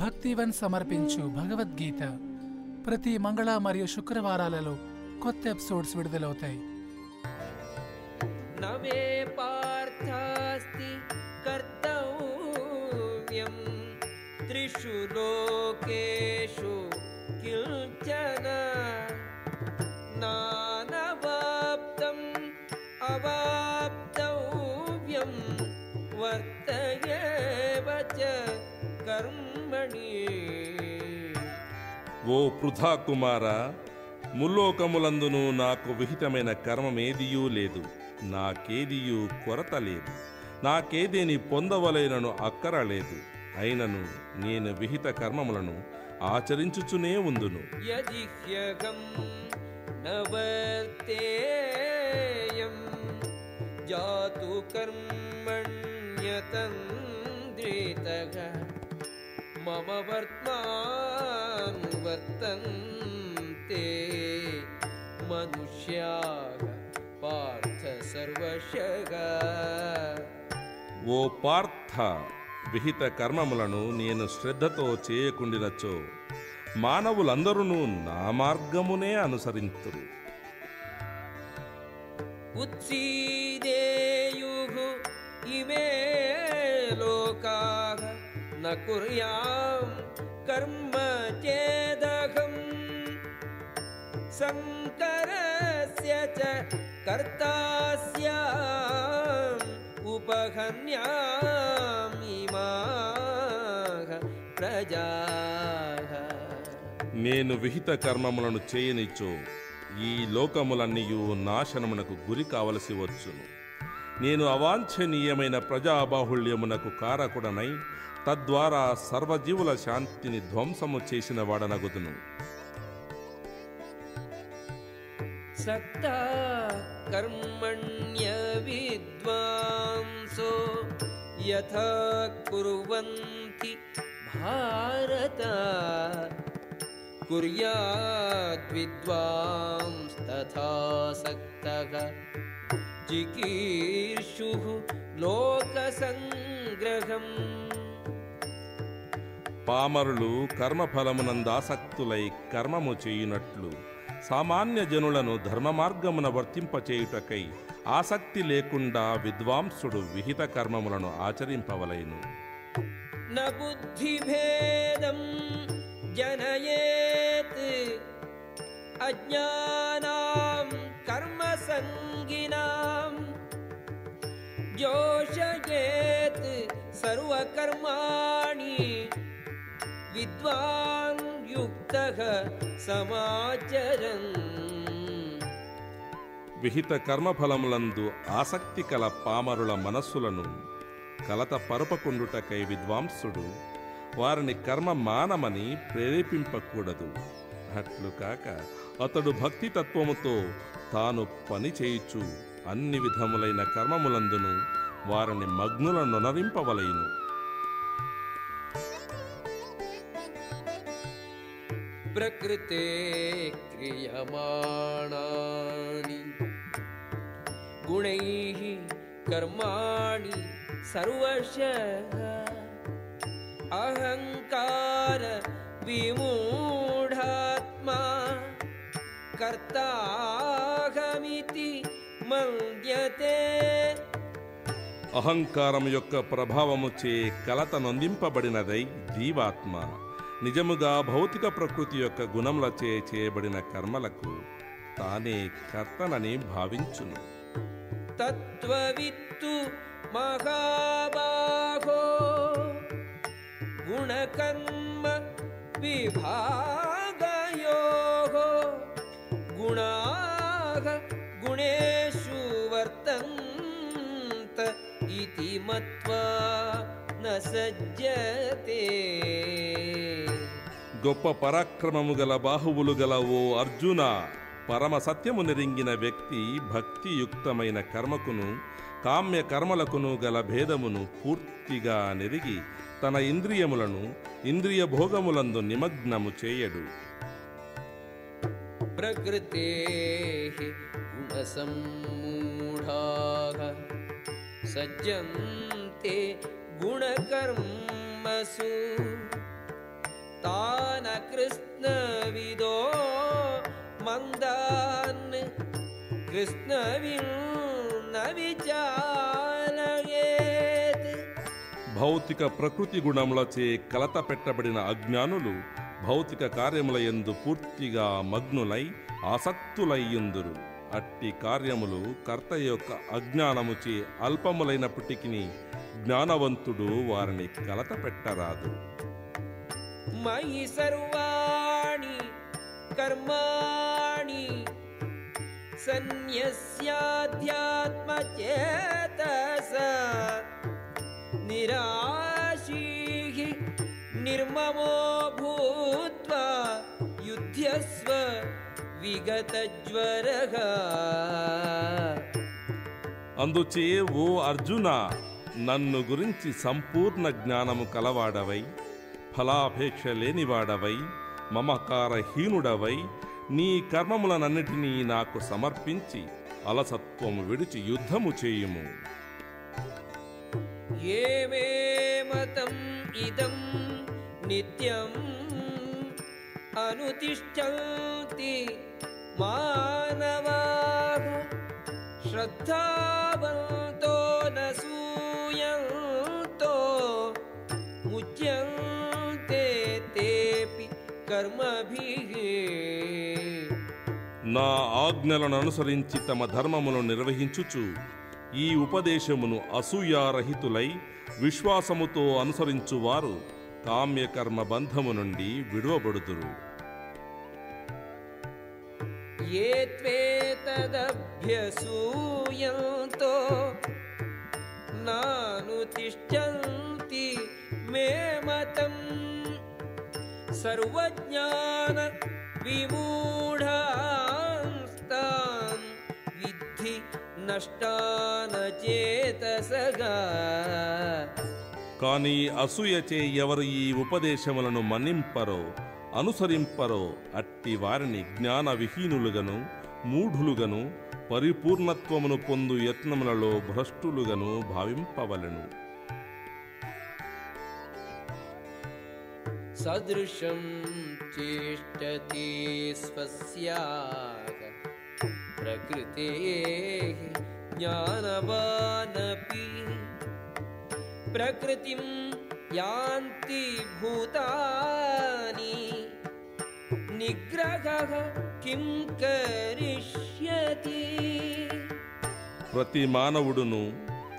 భక్తివన్ సమర్పించు భగవద్గీత. ప్రతి మంగళ మరియు శుక్రవారాలలో కొత్త ఎపిసోడ్స్ విడుదలవుతాయి. నవే పార్థాస్తి కర్తవ్యం. త్రిషు లోకేషు కిల్చన. నానవాప్తం అవాప్తవ్యం వర్తయేవ చ. ఓ పృథా కుమార ముల్లోకములందును నాకు విహితమైన కర్మమేదియూ లేదు. నాకేదియూ కొరత లేదు. నాకేదేని పొందవలైనను అక్కర లేదు. అయినను నేను విహిత కర్మములను ఆచరించుచునే ఉందును. జాతు కర్మణ్యతంద్రితగా न वर्तेयं जातु कर्मण्यतन्द्रितः मम वर्त्मानुवर्तन्ते मनुष्याः पार्थ सर्वशः ఓ పార్థ విహిత కర్మములను నేను శ్రద్ధతో చేయకుండినచో మానవులందరూ నా మార్గమునే అనుసరింతురు उत्सीदेयुः इमे लोकाः न कुर्यां कर्म चेदहम् शङ्करस्य च कर्ता स्याम् उपहन्यामिमाः प्रजाः నేను విహిత కర్మములను చేయనిచ్చో ఈ లోకములన్నీయు నాశనమునకు గురి కావలసి వచ్చును నేను అవాంఛనీయమైన ప్రజాబాహుళ్యమునకు కారకుడనై తద్వారా సర్వజీవుల శాంతిని ధ్వంసము చేసిన వాడనగుదును. సత్తా కర్మణ్య విద్వాంసో యథా కుర్వంతి భారత కుర్యాద్విద్వాంస్తథాసక్త జికీర్షు లోకసంగ్రహం. పామరులు కర్మఫలమునందాసక్తులై కర్మము చేయునట్లు. సామాన్య జనులను ధర్మ మార్గమున వర్తింపచేయుటకై ఆసక్తి లేకుండా విద్వాంసుడు విహిత కర్మములను ఆచరింపవలైను. జనయేత్ అజ్ఞానాం కర్మ సంగినాం జోషయేత్ సర్వకర్మాణి विद्वान् युक्तः समाचरन् విహిత కర్మఫలములందు ఆసక్తి కల పామరుల మనస్సులను కలత పరుపకుండుటకై విద్వాంసుడు వారిని కర్మ మానమని ప్రేరేపింపకూడదు అట్లు కాక అతడు భక్తి తత్వముతో తాను పని చేయుచు అన్ని విధములైన కర్మములందును వారిని మగ్నులను प्रकृते क्रियमाणानि गुणैः कर्माणि सर्वशः अहङ्कार विमूढात्मा कर्ताहमिति मन्यते అహంకారం యొక్క ప్రభావము చే కలత నొందింపబడినదై జీవాత్మ నిజముగా భౌతిక ప్రకృతి యొక్క గుణములచే చేయబడిన కర్మలకు తానే కర్తనని భావించును तत्त्ववित्तु महाबाहो गुणकर्म विभागयोः गुणाः गुणेषु वर्तन्त इति मत्वा न सज्जते గొప్ప పరాక్రమము గల బాహువులు గల ఓ అర్జున పరమ సత్యము నెరింగిన వ్యక్తి భక్తియుక్తమైన కర్మకును కామ్య కర్మలకును గల భేదమును పూర్తిగా నెరిగి తన ఇంద్రియములను ఇంద్రియ భోగములందు నిమగ్నము చేయడు. ప్రకృతే సజ్జంతే గుణకర్మసు. താന കൃഷ്ണവിദോ മന്ദാന് കൃഷ്ണവിൻ భౌతిక ప్రకృతి గుణములచే కలత పెట్టబడిన అజ్ఞానులు భౌతిక కార్యముల ఎందు పూర్తిగా మగ్నులై ఆసక్తులయ్యుందురు అట్టి కార్యములు కర్త యొక్క అజ్ఞానముచే అల్పములైనప్పటికీ జ్ఞానవంతుడు వారిని కలత పెట్టరాదు मयि सर्वाणि कर्माणि सन्न्यस्याध्यात्मचेतस निराशीः निर्ममो भूत्वा युध्यस्व विगतज्वरः అందుచే ఓ అర్జున నన్ను గురించి సంపూర్ణ జ్ఞానము కలవాడవై ఫలాపేక్ష లేనివాడవై మమకారహీనుడవై నీ కర్మములనన్నిటినీ నాకు సమర్పించి అలసత్వం విడిచి యుద్ధము చేయుము. ఇదం నిత్యం అనుతిష్టంతి మానవా శ్రద్ధావంతో నూయంతో ముచ్యం కర్మభిః నా ఆజ్ఞలను అనుసరించి తమ ధర్మమును నిర్వహించుచు ఈ ఉపదేశమును అసూయారహితులై విశ్వాసముతో అనుసరించువారు కామ్యకర్మ బంధము నుండి విడువబడుదురు. నాను తిష్టంతి మే మతం सर्वज्ञान विमूढांस्तान् विद्धि नष्टान चेतसगा కాని అసూయచే ఎవరు ఈ ఉపదేశములను మన్నింపరో అనుసరింపరో అట్టి వారిని జ్ఞాన విహీనులుగను మూఢులుగను పరిపూర్ణత్వమును పొందు యత్నములలో భ్రష్టులుగను భావింపవలెను सदृशं चेष्टते स्वस्याः प्रकृतेः ज्ञानवानपि प्रकृतिं यान्ति भूतानि निग्रहः किं करिष्यति ప్రతి మానవుడును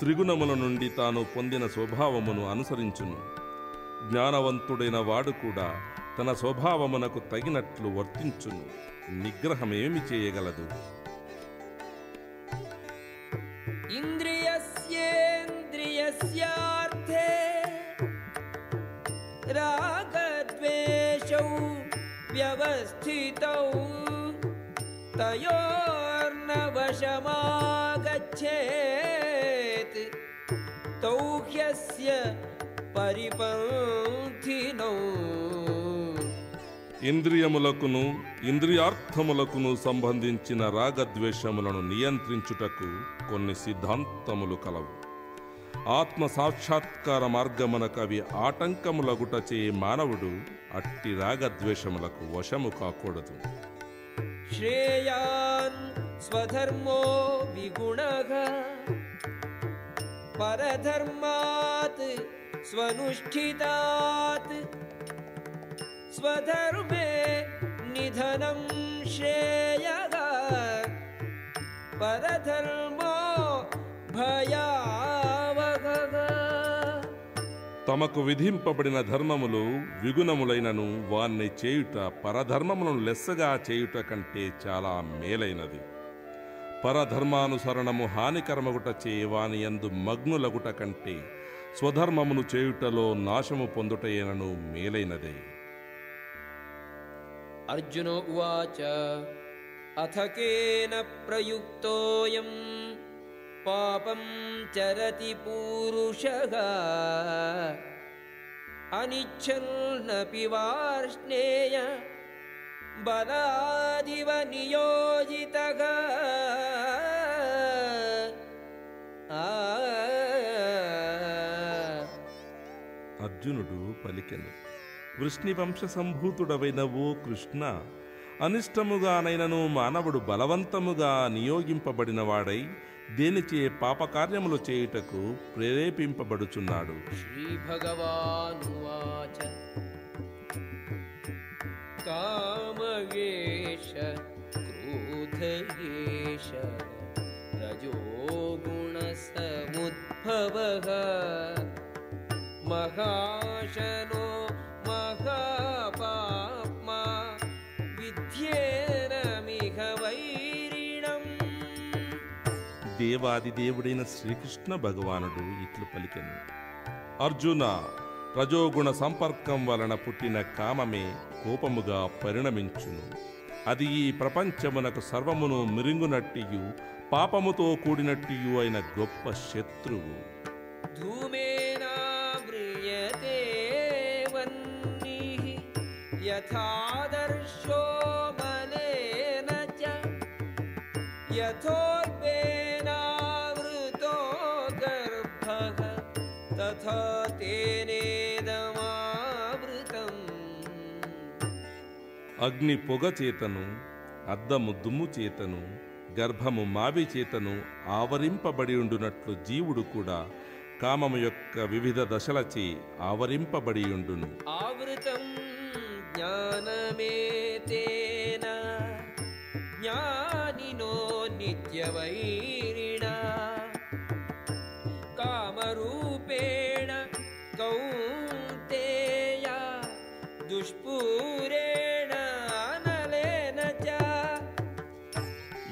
త్రిగుణముల నుండి తాను పొందిన స్వభావమును అనుసరించును జ్ఞానవంతుడైన వాడు కూడా తన స్వభావమునకు తగినట్లు వర్తించును. నిగ్రహమేమి చేయగలదు? ఇంద్రియస్యేంద్రియస్యార్థే రాగద్వేషౌ వ్యవస్థితౌ తయోర్నవశమాగచ్చేత్. తౌహ్యస్య ఇంద్రియములకును ఇంద్రియార్థములకును సంబంధించిన రాగద్వేషములను నియంత్రించుటకు కొన్ని సిద్ధాంతములు కలవు. ఆత్మ సాక్షాత్కార మార్గమున కవి ఆటంకములగుట ఆటంకములగుటచే మానవుడు అట్టి రాగద్వేషములకు వశము కాకూడదు. శ్రేయాన్ స్వధర్మో విగుణ పరధర్మాత్ स्वनुष्ठितात् स्वधर्मे निधनं श्रेयः परधर्मो भयावहः తమకు విధింపబడిన ధర్మములు విగుణములైనను వాన్ని చేయుట పరధర్మములను లెస్సగా చేయుట కంటే చాలా మేలైనది పరధర్మానుసరణము హానికరమగుట చే వాని యందు మగ్నులగుట కంటే స్వధర్మమును చేయుటలో నాశము పొందుటయేనను మేలైనదే. అర్జునో ఉవాచ అథకేన ప్రయుక్తోయం పాపం చరతి పూరుష అనిచ్చన్నపి వార్ష్ణేయ బలాదివ నియోజితగా అర్జునుడు పలికెను వృష్ణివంశ సంభూతుడవైన ఓ కృష్ణ అనిష్టముగానైనను మానవుడు బలవంతముగా నియోగింపబడినవాడై దేనిచే పాపకార్యములు చేయుటకు ప్రేరేపింపబడుచున్నాడు. శ్రీ భగవానువాచ కామయేష సముద్భవ महाशनो महापाप्मा विध्येनमिह वैरिणम् దేవాది దేవుడైన శ్రీకృష్ణ భగవానుడు ఇట్లు పలికెను అర్జున రజోగుణ సంపర్కం వలన పుట్టిన కామమే కోపముగా పరిణమించును అది ఈ ప్రపంచమునకు సర్వమును మిరింగునట్టియు పాపముతో కూడినట్టియు అయిన గొప్ప శత్రువు धूमेनाव्रियते यथादर्शो मलेन च यथोल्बेनावृतो गर्भः तथा तेनेदमावृतम् అగ్ని పొగ చేతను అద్దము దుమ్ము చేతను గర్భము మావి చేతను ఆవరింపబడి ఉండునట్లు జీవుడు కూడా కామము యొక్క వివిధ దశలచే ఆవరింపబడి ఉండును आवृतं ज्ञानमेतेन ज्ञानिनो नित्यवैरिणा कामरूपेण कौन्तेय दुष्पूरेण अनलेन च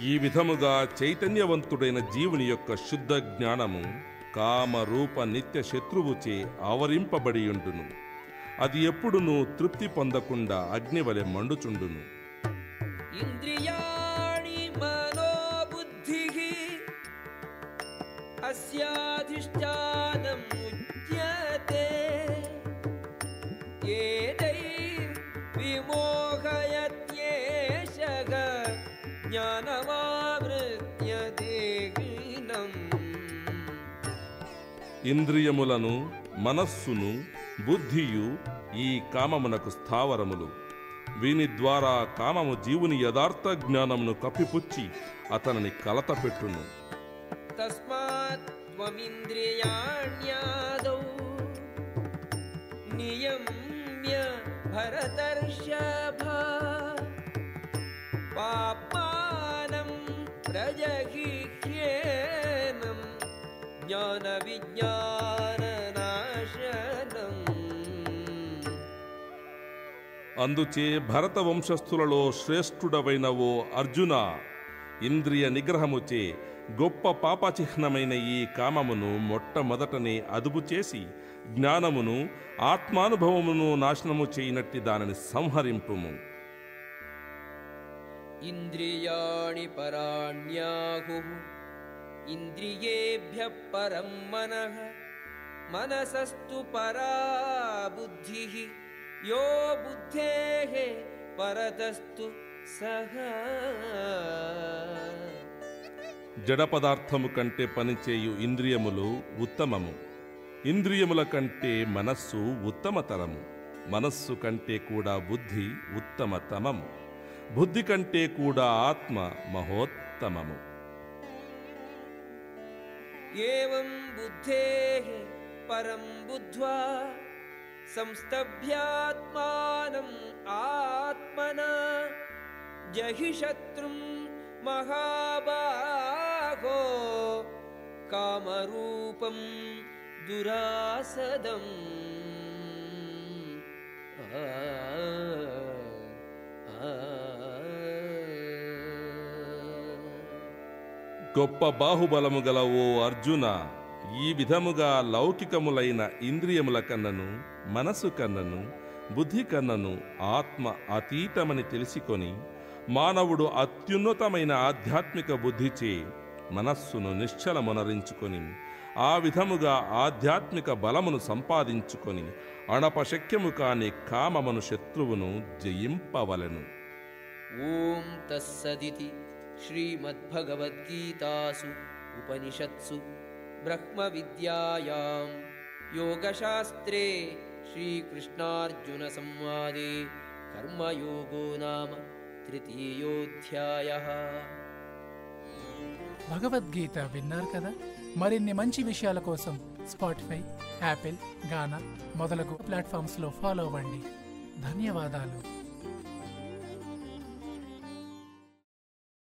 ఈ విధముగా చైతన్యవంతుడైన జీవుని యొక్క శుద్ధ జ్ఞానము కామ రూప నిత్య శత్రువుచే ఆవరింపబడి ఉండును అది ఎప్పుడునూ తృప్తి పొందకుండా అగ్నివలె మండుచుండును. ఇంద్రియాణి మనోబుద్ధి అస్యాధిష్టానం ఉచ్యతే ఏదై విమోహయత్యేషగ జ్ఞానమావృత్యతే ఇంద్రియములను మనస్సును బుద్ధియు ఈ కామమునకు స్థావరములు. వీని ద్వారా కామము జీవుని యథార్థ జ్ఞానమును కప్పిపుచ్చి అతనిని కలత పెట్టును. భరతర్షభ జ్ఞాన విజ్ఞాన అందుచే భరత వంశస్థులలో శ్రేష్ఠుడవైన ఓ అర్జున. ఇంద్రియ నిగ్రహముచే గొప్ప పాపచిహ్నమైన ఈ కామమును మొట్టమొదటనే అదుపు చేసి జ్ఞానమును ఆత్మానుభవమును నాశనము చేయనట్టి దానిని సంహరింపుము. ఇంద్రియాణి పరాణ్యాహు. ఇంద్రియేభ్య పరం మన. మనసస్తు పరా బుద్ధి. యో బుద్ధే పరతస్తు సహ. జడ పదార్థము కంటే పనిచేయు ఇంద్రియములు ఉత్తమము. ఇంద్రియముల కంటే మనస్సు ఉత్తమతరము. మనస్సు కంటే కూడా బుద్ధి ఉత్తమతమము. బుద్ధి కంటే కూడా ఆత్మ మహోత్తమము. ఏం బుద్ధే పరం బుద్ధ్వా संस्तभ्यात्मानम् आत्मना जहि शत्रुं महाबाहो कामरूपं दुरासदम् आ, आ, గొప్ప బాహుబలము గల ఓ అర్జున ఈ విధముగా లౌకికములైన ఇంద్రియముల కన్నను మనసు కన్నను బుద్ధి కన్నను ఆత్మ అతీతమని తెలుసుకొని మానవుడు అత్యున్నతమైన ఆధ్యాత్మిక బుద్ధిచే మనస్సును నిశ్చలమునరించుకొని ఆ విధముగా ఆధ్యాత్మిక బలమును సంపాదించుకొని అణపశక్యము కాని కామమును శత్రువును జయింపవలను. ఓం తస్సదితి శ్రీమద్భగవద్గీతాసు ఉపనిషత్సు బ్రహ్మ విద్యాయాం యోగశాస్త్రే श्रीकृष्णार्जुनसंवादे कर्मयोगो नाम तृतीयोऽध्यायः భగవద్గీత విన్నారు కదా మరిన్ని మంచి విషయాల కోసం స్పాటిఫై యాపిల్ గానా మొదలగు ప్లాట్ఫామ్స్లో ఫాలో అవ్వండి ధన్యవాదాలు